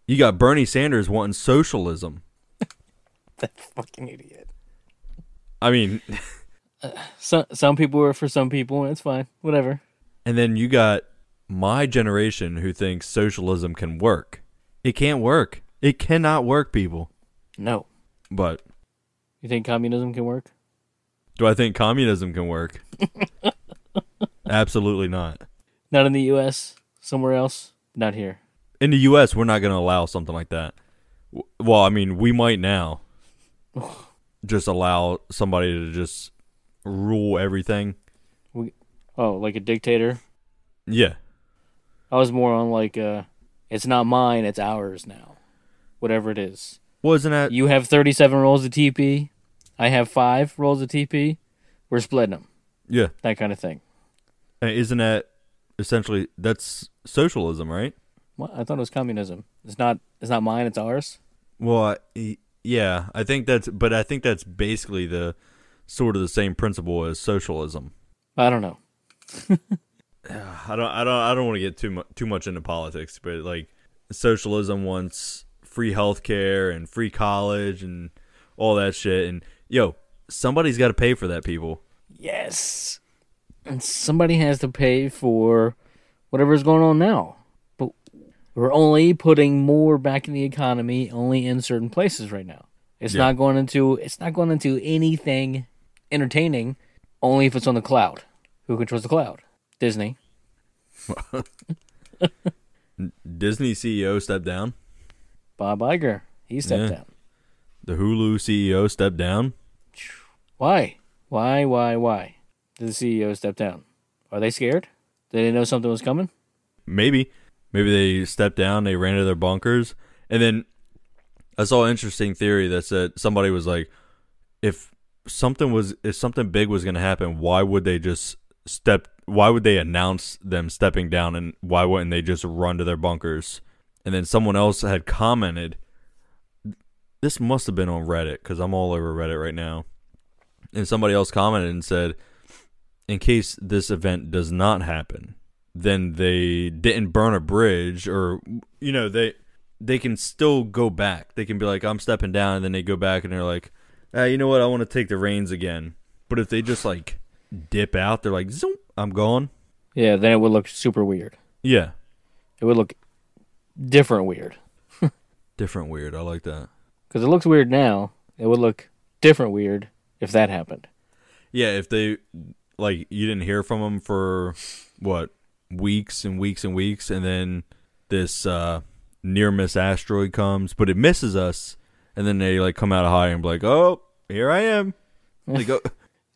You got Bernie Sanders wanting socialism. That fucking idiot. I mean, Some some people are for some people. and It's fine. Whatever. And then you got my generation who thinks socialism can work. It can't work. It cannot work, people. No. But You think communism can work? do I think communism can work? Absolutely not. Not in the U.S. Somewhere else. Not here. In the U.S., we're not going to allow something like that. Well, I mean, we might now just allow somebody to just rule everything. Oh, like a dictator. Yeah. I was more on like uh, it's not mine. It's ours now. Whatever it is. Wasn't that? You have 37 rolls of TP. I have five rolls of TP. We're splitting them. Yeah. That kind of thing. Uh, Isn't that essentially that's socialism, right? What? I thought it was communism. It's not. It's not mine. It's ours. Well, I- yeah, I think that's, but I think that's basically the sort of the same principle as socialism. I don't know. I don't, I don't, I don't want to get too much too much into politics, but like socialism wants free healthcare and free college and all that shit, and yo, somebody's got to pay for that, people. Yes. And somebody has to pay for whatever's going on now. We're only putting more back in the economy only in certain places right now. It's Yeah. not going into it's not going into anything entertaining only if it's on the cloud. Who controls the cloud? Disney. Disney CEO stepped down. Bob Iger. He stepped Yeah. down. The Hulu CEO stepped down. Why? Why? Why? Why? Did the CEO step down? Are they scared? Did they know something was coming? Maybe. Maybe they stepped down, they ran to their bunkers, and then I saw an interesting theory that said somebody was like, if something was if something big was gonna happen, why would they just step why would they announce them stepping down and why wouldn't they just run to their bunkers? And then someone else had commented this must have been on Reddit because I'm all over Reddit right now. And somebody else commented and said, in case this event does not happen, then they didn't burn a bridge or you know they they can still go back. They can be like, I'm stepping down, and then they go back and they're like, ah, you know what? I want to take the reins again. But if they just like dip out, they're like, Zoom, I'm gone. Yeah, then it would look super weird. Yeah, It would look different weird. different weird. I like that. Because it looks weird now. It would look different weird if that happened. Yeah, if they like you didn't hear from them for what weeks and weeks and weeks, and then this uh, near miss asteroid comes, but it misses us, and then they like come out of high and be like, "Oh, here I am." They go,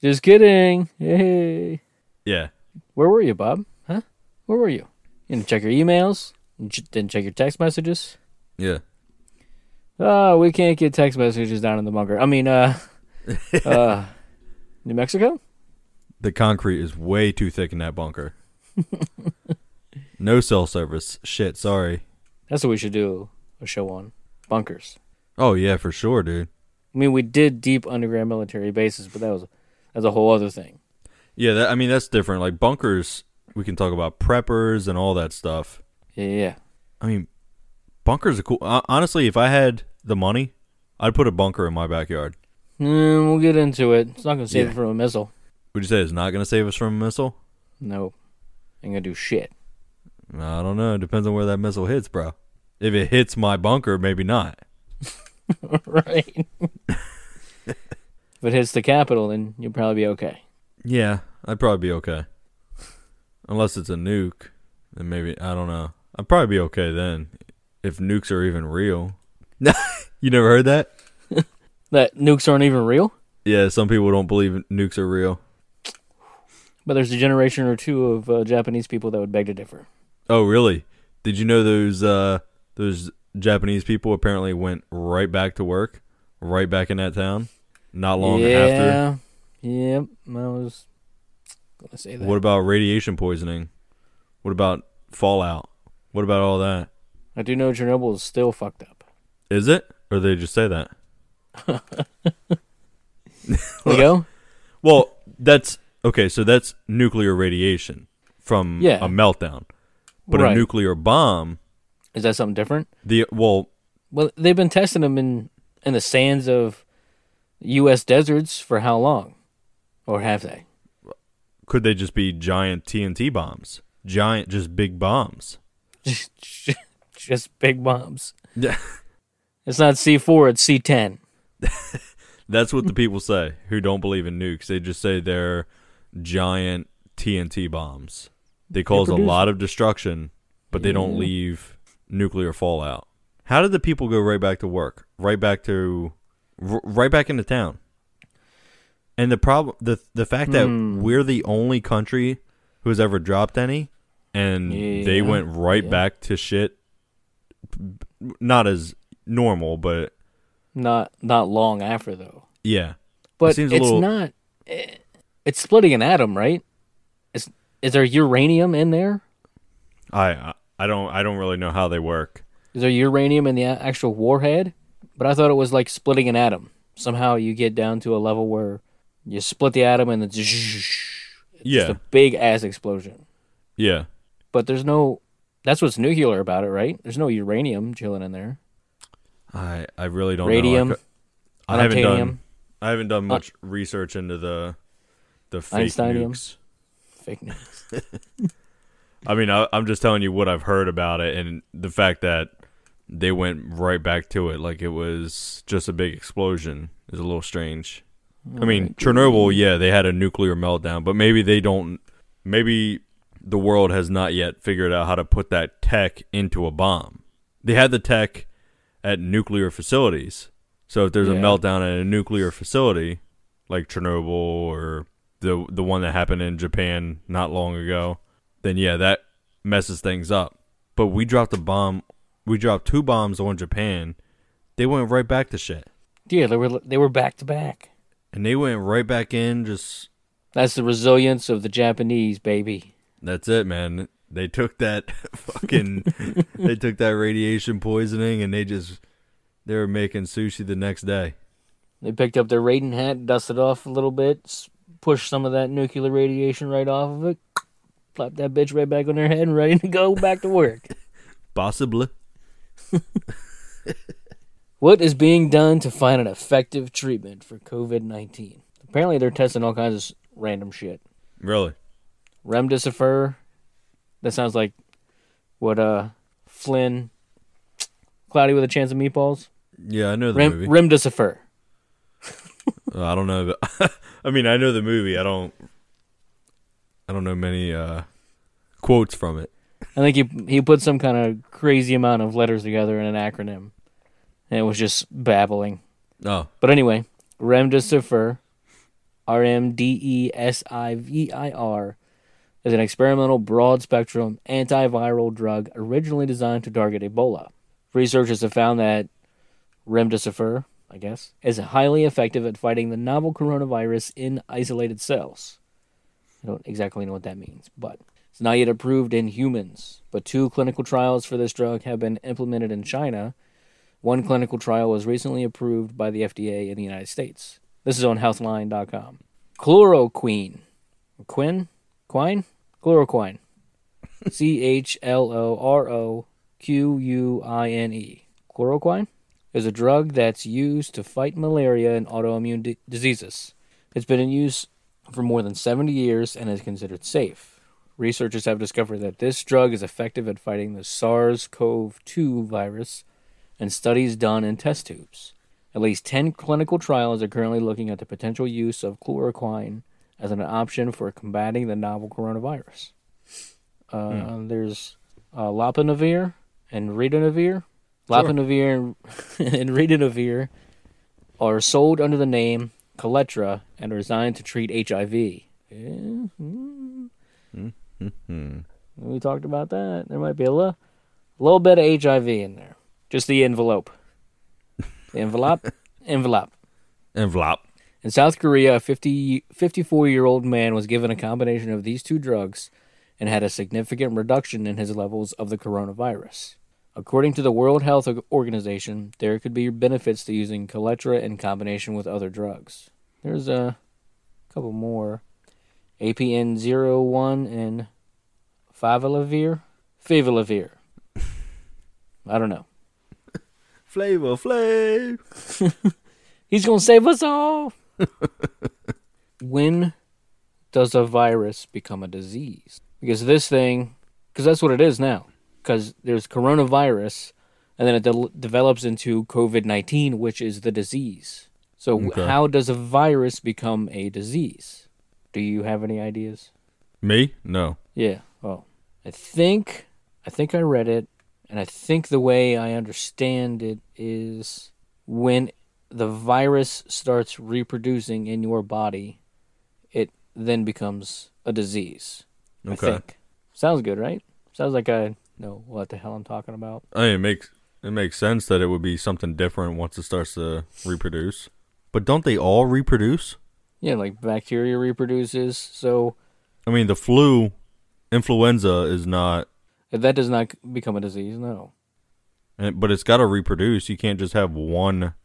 Just kidding. Hey. yeah, Where were you, Bob? Huh? Where were you? You didn't check your emails? Didn't check your text messages? yeah. Oh, we can't get text messages down in the bunker. I mean, uh, uh, New Mexico? The concrete is way too thick in that bunker. no cell service. Shit, sorry. That's what we should do a show on. Bunkers. Oh yeah, for sure, dude. I mean, we did deep underground military bases, but that was that's a whole other thing. Yeah, that, I mean that's different. Like bunkers, we can talk about preppers and all that stuff. Yeah, yeah. I mean, bunkers are cool. Hon- Honestly, if I had the money, I'd put a bunker in my backyard. Mm, we'll get into it. It's not going to save Yeah. it from a missile. Would you say it's not going to save us from a missile? No. Ain't going to do shit. I don't know. It depends on where that missile hits, bro. If it hits my bunker, maybe not. right. if it hits the capital, then you'll probably be okay. Yeah, I'd probably be okay. Unless it's a nuke, then maybe I don't know. I'd probably be okay then. If nukes are even real. you never heard that? That nukes aren't even real? Yeah, some people don't believe nukes are real. But there's a generation or two of uh, Japanese people that would beg to differ. Oh, really? Did you know those uh those Japanese people apparently went right back to work, right back in that town, not long after? yeah. Yep. I was going to say that. What about radiation poisoning? What about fallout? What about all that? I do know Chernobyl is still fucked up. Is it, or they just say that? We go? Well, that's okay. So that's nuclear radiation from Yeah. a meltdown, but Right. a nuclear bomb. Is that something different? The well, Well, they've been testing them in in the sands of U.S. deserts for how long, or have they? could they just be giant TNT bombs? Giant, just big bombs. Just, just big bombs. Yeah. It's not C four. It's C ten. That's what the people say who don't believe in nukes. They just say they're giant TNT bombs. They cause a lot of destruction, but they don't leave nuclear fallout. How did the people go right back to work? Right back to r- right back into town. And the problem the the fact that Hmm. we're the only country who has ever dropped any and they went right Yeah. back to shit not as normal, but Not not long after though. yeah. But a it's little- not. eh, It's splitting an atom, right? Is is there uranium in there? I I- don't I don't really know how they work. Is there uranium in the actual warhead? But I thought it was like splitting an atom. Somehow you get down to a level where you split the atom and it's just Yeah. a big ass explosion. Yeah. But there's no. That's what's nuclear about it, right? There's no uranium chilling in there. I I really don't Radium, know. I, I haven't done I haven't done Uh, much research into the the fake Einsteinium. nukes. fake news. I mean, I, I'm just telling you what I've heard about it and the fact that they went right back to it like it was just a big explosion is a little strange. I mean, Chernobyl, yeah, they had a nuclear meltdown, but maybe they don't. Maybe the world has not yet figured out how to put that tech into a bomb. They had the tech at nuclear facilities. So if there's a Yeah. meltdown at a nuclear facility, like Chernobyl or the the one that happened in Japan not long ago, then yeah, that messes things up. But we dropped a bomb. We dropped two bombs on Japan. They went right back to shit, Yeah, they were they were back to back. and they went right back in. Just That's the resilience of the Japanese, baby. that's it, man. They took that fucking. they took that radiation poisoning, and they just they were making sushi the next day. They picked up their Raiden hat, dusted off a little bit, pushed some of that nuclear radiation right off of it, slapped that bitch right back on her head, and ready to go back to work. Possibly. What is being done to find an effective treatment for COVID 19? Apparently, they're testing all kinds of random shit. Really? Remdesivir. That sounds like what uh Flint, Cloudy with a Chance of Meatballs. Yeah, I know the Rem, movie. Remdesivir. Uh, I don't know. But I mean, I know the movie. I don't. I don't know many uh, quotes from it. I think he he put some kind of crazy amount of letters together in an acronym, and it was just babbling. Oh, But anyway, remdesivir, R M D E S I V I R, is an experimental broad spectrum antiviral drug originally designed to target Ebola. Researchers have found that remdesivir, I guess, is highly effective at fighting the novel coronavirus in isolated cells. I don't exactly know what that means, but it's not yet approved in humans. But two clinical trials for this drug have been implemented in China. One clinical trial was recently approved by the FDA in the United States. This is on healthline.com. Chloroquine. Quin? Quine? Chloroquine. C H L O R O Q U I N E. Chloroquine is a drug that's used to fight malaria and autoimmune di- diseases. It's been in use for more than 70 years and is considered safe. Researchers have discovered that this drug is effective at fighting the SARS CoV 2 virus and studies done in test tubes. At least 10 clinical trials are currently looking at the potential use of chloroquine as an option for combating the novel coronavirus. Uh, There's uh, lopinavir and ritonavir. Lopinavir and, and ritonavir are sold under the name Kaletra and are designed to treat HIV. Yeah, mm. We talked about that. There might be a little, little bit of HIV in there. Just the envelope. The envelope? envelope. envelope. In South Korea, a 50, 54 year old man was given a combination of these two drugs and had a significant reduction in his levels of the coronavirus. According to the World Health Organization, there could be benefits to using Kaletra in combination with other drugs. There's a couple more APN 01 and Favilavir. Favilavir. I don't know. Flavor Flav. He's gonna save us all. when does a virus become a disease? Because this thing, because that's what it is now. Because there's coronavirus, and then it de- develops into COVID nineteen, which is the disease. So Okay. how does a virus become a disease? Do you have any ideas? Me? No. Yeah. Well, I think I think I read it, and I think the way I understand it is when the virus starts reproducing in your body, it then becomes a disease. I Okay. think. Sounds good, right? Sounds like I know what the hell I'm talking about. I mean, it makes it makes sense that it would be something different once it starts to reproduce. But don't they all reproduce? Yeah, like bacteria reproduces, so I mean, the flu, influenza is not, that does not become a disease. No. and- but it's got to reproduce. You can't just have one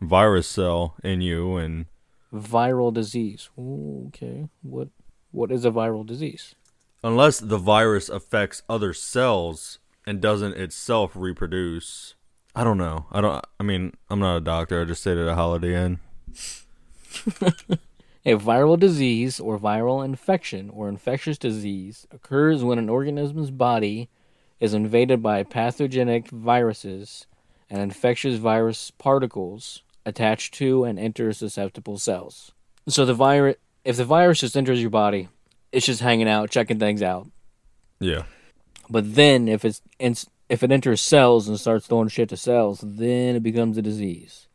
virus cell in you and Viral disease. Ooh, Okay. What what is a viral disease? Unless the virus affects other cells and doesn't itself reproduce. I don't know. I don't. I mean, I'm not a doctor. I just stayed at a Holiday Inn. A viral disease or viral infection or infectious disease occurs when an organism's body is invaded by pathogenic viruses and infectious virus particles attached to and enter susceptible cells. So the virus if the virus just enters your body, it's just hanging out, checking things out. Yeah. But then if it's if it enters cells and starts throwing shit to cells, then it becomes a disease.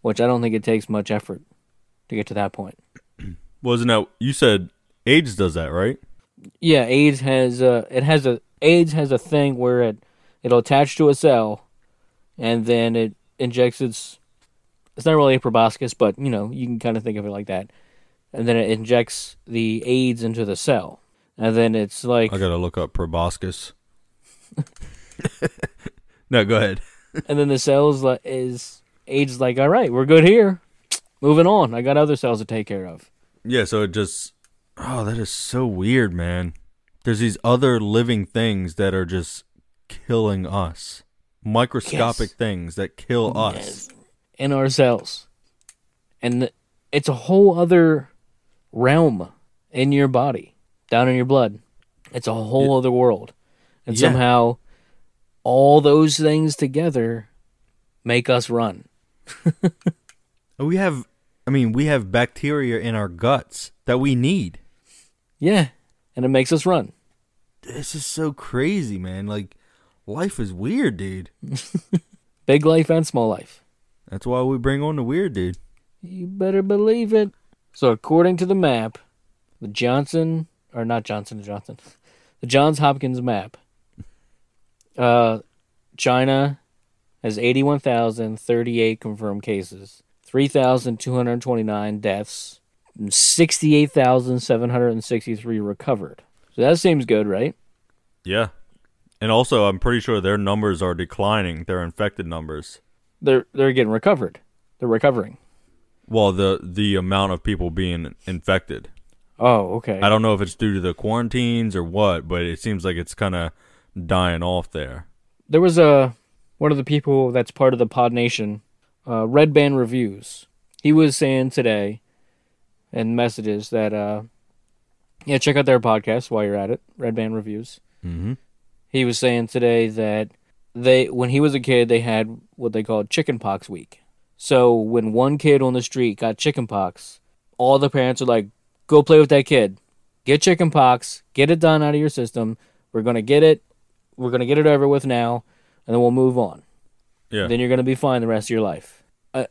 Which I don't think it takes much effort to get to that point. Wasn't that you said AIDS does that, right? Yeah, AIDS has uh, it has a AIDS has a thing where it it'll attach to a cell, and then it injects its. It's not really a proboscis, but you know you can kind of think of it like that, and then it injects the AIDS into the cell, and then it's like, I gotta look up proboscis. no, go ahead. and then the cells like is AIDS like, all right, we're good here, moving on. I got other cells to take care of. Yeah, so it just oh, that is so weird, man. There's these other living things that are just killing us. Microscopic Yes. things that kill us. in our cells. And it's a whole other realm in your body, down in your blood. It's a whole other world. And Yeah. somehow all those things together make us run. We have I mean, we have bacteria in our guts that we need. Yeah. And it makes us run. This is so crazy, man. Like life is weird, dude. Big life and small life. That's why we bring on the weird dude. You better believe it. So according to the map, the Johnson or not Johnson and Johnson, the Johns Hopkins map, uh, China has eighty-one thousand thirty-eight confirmed cases, three thousand two hundred twenty-nine deaths, and sixty-eight thousand seven hundred sixty-three recovered. So that seems good, right? Yeah. And also, I'm pretty sure their numbers are declining, their infected numbers. They're they're getting recovered. They're recovering. Well, the the amount of people being infected. Oh, okay. I don't know if it's due to the quarantines or what, but it seems like it's kind of dying off there. there was a one of the people that's part of the Pod Nation, uh, Red Band Reviews. He was saying today in messages that uh, yeah, check out their podcast while you're at it, Red Band Reviews. Mm-hmm. He was saying today that they when he was a kid they had what they called chicken pox week. So when one kid on the street got chickenpox, all the parents are like, "Go play with that kid. Get chickenpox. Get it done out of your system. We're gonna get it. We're gonna get it over with now, and then we'll move on. Yeah. Then you're gonna be fine the rest of your life." Uh,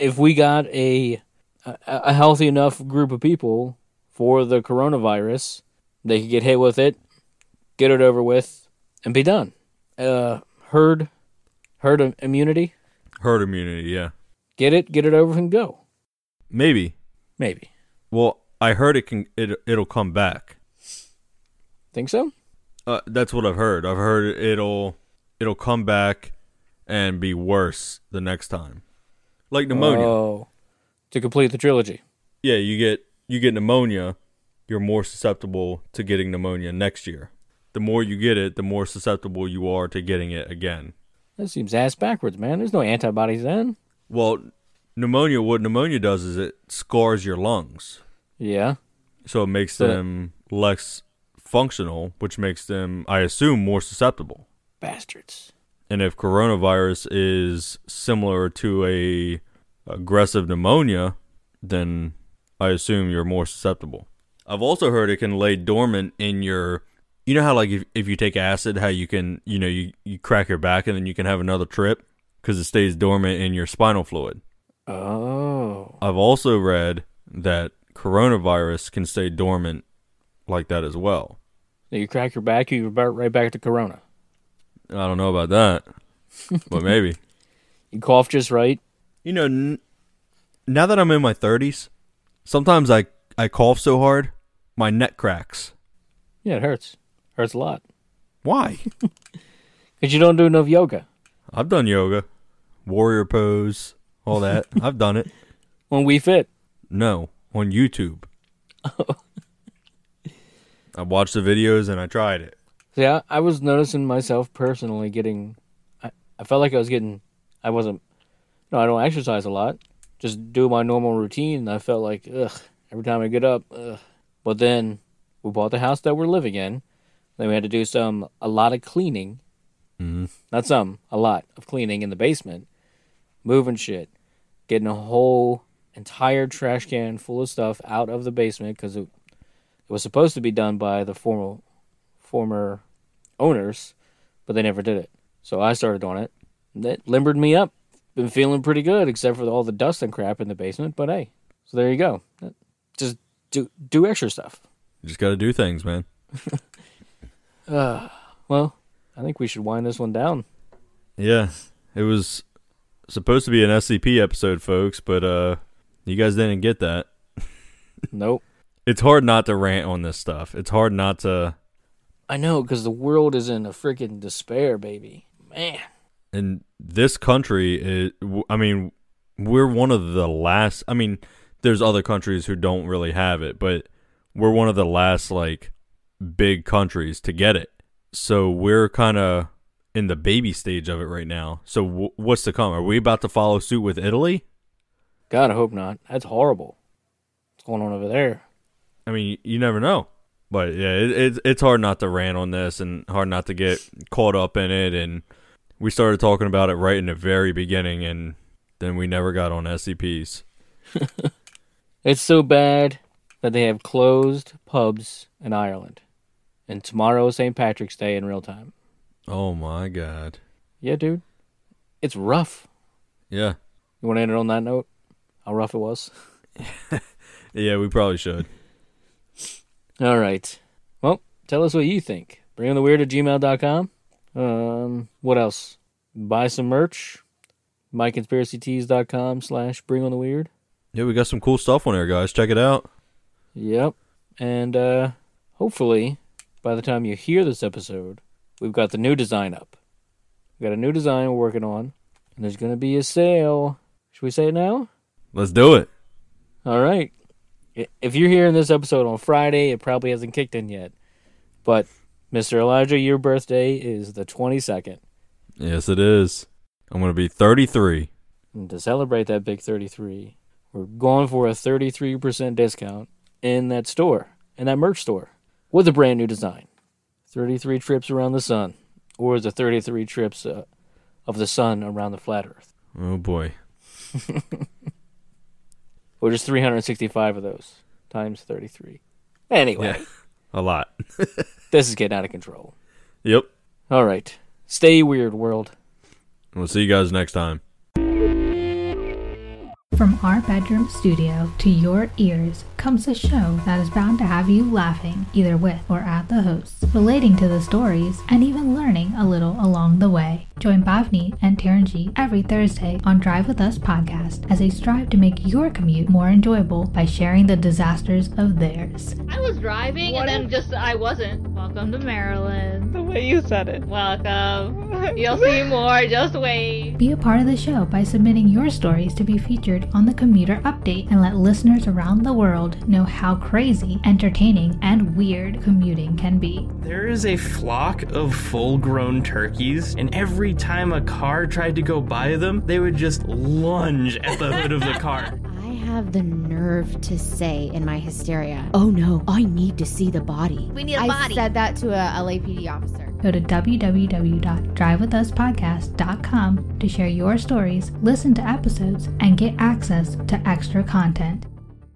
if we got a, a a healthy enough group of people for the coronavirus, they could get hit with it, get it over with, and be done. Uh, herd, herd im- immunity. Herd immunity, yeah. Get it, get it over, and go. Maybe. Maybe. Well, I heard it can it it'll come back. Think so? Uh, that's what I've heard. I've heard it'll it'll come back and be worse the next time. Like pneumonia. Oh, to complete the trilogy. Yeah, you get you get pneumonia, you're more susceptible to getting pneumonia next year. The more you get it, the more susceptible you are to getting it again. That seems ass backwards, man. There's no antibodies then. Well, pneumonia what pneumonia does is it scars your lungs. Yeah. So it makes So- them less functional, which makes them I assume more susceptible. Bastards. And if coronavirus is similar to a aggressive pneumonia, then I assume you're more susceptible. I've also heard it can lay dormant in your you know how like if, if you take acid how you can you know you, you crack your back and then you can have another trip because it stays dormant in your spinal fluid. Oh. I've also read that coronavirus can stay dormant like that as well. So you crack your back, you revert right back to Corona. I don't know about that, but maybe. You cough just right. You know, n- now that I'm in my 30s, sometimes I I cough so hard, my neck cracks. Yeah, it hurts. Hurts a lot. Why? Because you don't do enough yoga. I've done yoga, warrior pose, all that. I've done it. When we fit. No, on YouTube. I watched the videos and I tried it. Yeah, I, was noticing myself personally getting. I, I felt like I was getting. I wasn't. No, I don't exercise a lot. Just do my normal routine. And I felt like, ugh, every time I get up, ugh. But then we bought the house that we're living in. Then we had to do some, a lot of cleaning. Mhm. Not some, a lot of cleaning in the basement. Moving shit. Getting a whole entire trash can full of stuff out of the basement because it, it was supposed to be done by the former former owners, but they never did it. So I started on it. That limbered me up. Been feeling pretty good, except for all the dust and crap in the basement. But hey, So there you go. Just do do extra stuff. You just got to do things, man. Well, I think we should wind this one down. Yeah, it was supposed to be an SCP episode, folks, but uh, you guys didn't get that. Nope. It's hard not to rant on this stuff. It's hard not to. I know because the world is in a freaking despair, baby. Man. And this country is. I mean, we're one of the last. I mean, there's other countries who don't really have it, but we're one of the last like big countries to get it. So we're kind of in the baby stage of it right now. So w- what's to come? Are we about to follow suit with Italy? God, I hope not. That's horrible. What's going on over there? I mean, you never know. But yeah, it, it's it's hard not to rant on this and hard not to get caught up in it. And we started talking about it right in the very beginning, and then we never got on SCPs. It's so bad that they have closed pubs in Ireland. And tomorrow is St. Patrick's Day in real time. Oh my god. Yeah, dude. It's rough. Yeah, You want to end it on that note? How rough it was? yeah, we probably should. All right. Well, tell us what you think. Bring on the weird at gmail.com. Um, what else? Buy some merch. MyConspiracyTees.com slash bring on the weird. Yeah, we got some cool stuff on there, guys. Check it out. Yep. And uh, hopefully, by the time you hear this episode, we've got the new design up. We've got a new design we're working on, and there's going to be a sale. Should we say it now? Let's do it. All right. If you're hearing this episode on Friday, it probably hasn't kicked in yet. But, Mr. Elijah, your birthday is the 22nd. Yes, it is. I'm gonna be 33. And to celebrate that big 33, we're going for a 33% discount in that store, in that merch store, with a brand new design. 33 trips around the sun, or the 33 trips uh, of the sun around the flat earth, Oh boy. or just 365 of those times 33. Anyway, Yeah. A lot. this is getting out of control. Yep. All right. Stay weird, world. We'll see you guys next time. From our bedroom studio to your ears comes a show that is bound to have you laughing, either with or at the hosts, relating to the stories, and even learning a little along the way. Join Bhavni and Taranji every Thursday on Drive With Us podcast as they strive to make your commute more enjoyable by sharing the disasters of theirs. I was driving and then just I wasn't. Welcome to Maryland. The way you said it. Welcome. You'll see more. Just wait. Be a part of the show by submitting your stories to be featured on the Commuter Update and let listeners around the world know how crazy, entertaining, and weird commuting can be. There is a flock of full grown turkeys, and every time a car tried to go by them, they would just lunge at the hood of the car. I have the nerve to say in my hysteria, oh no, I need to see the body. We need a I body. I said that to a LAPD officer. Go to www.drivewithuspodcast.com to share your stories, listen to episodes, and get access to extra content.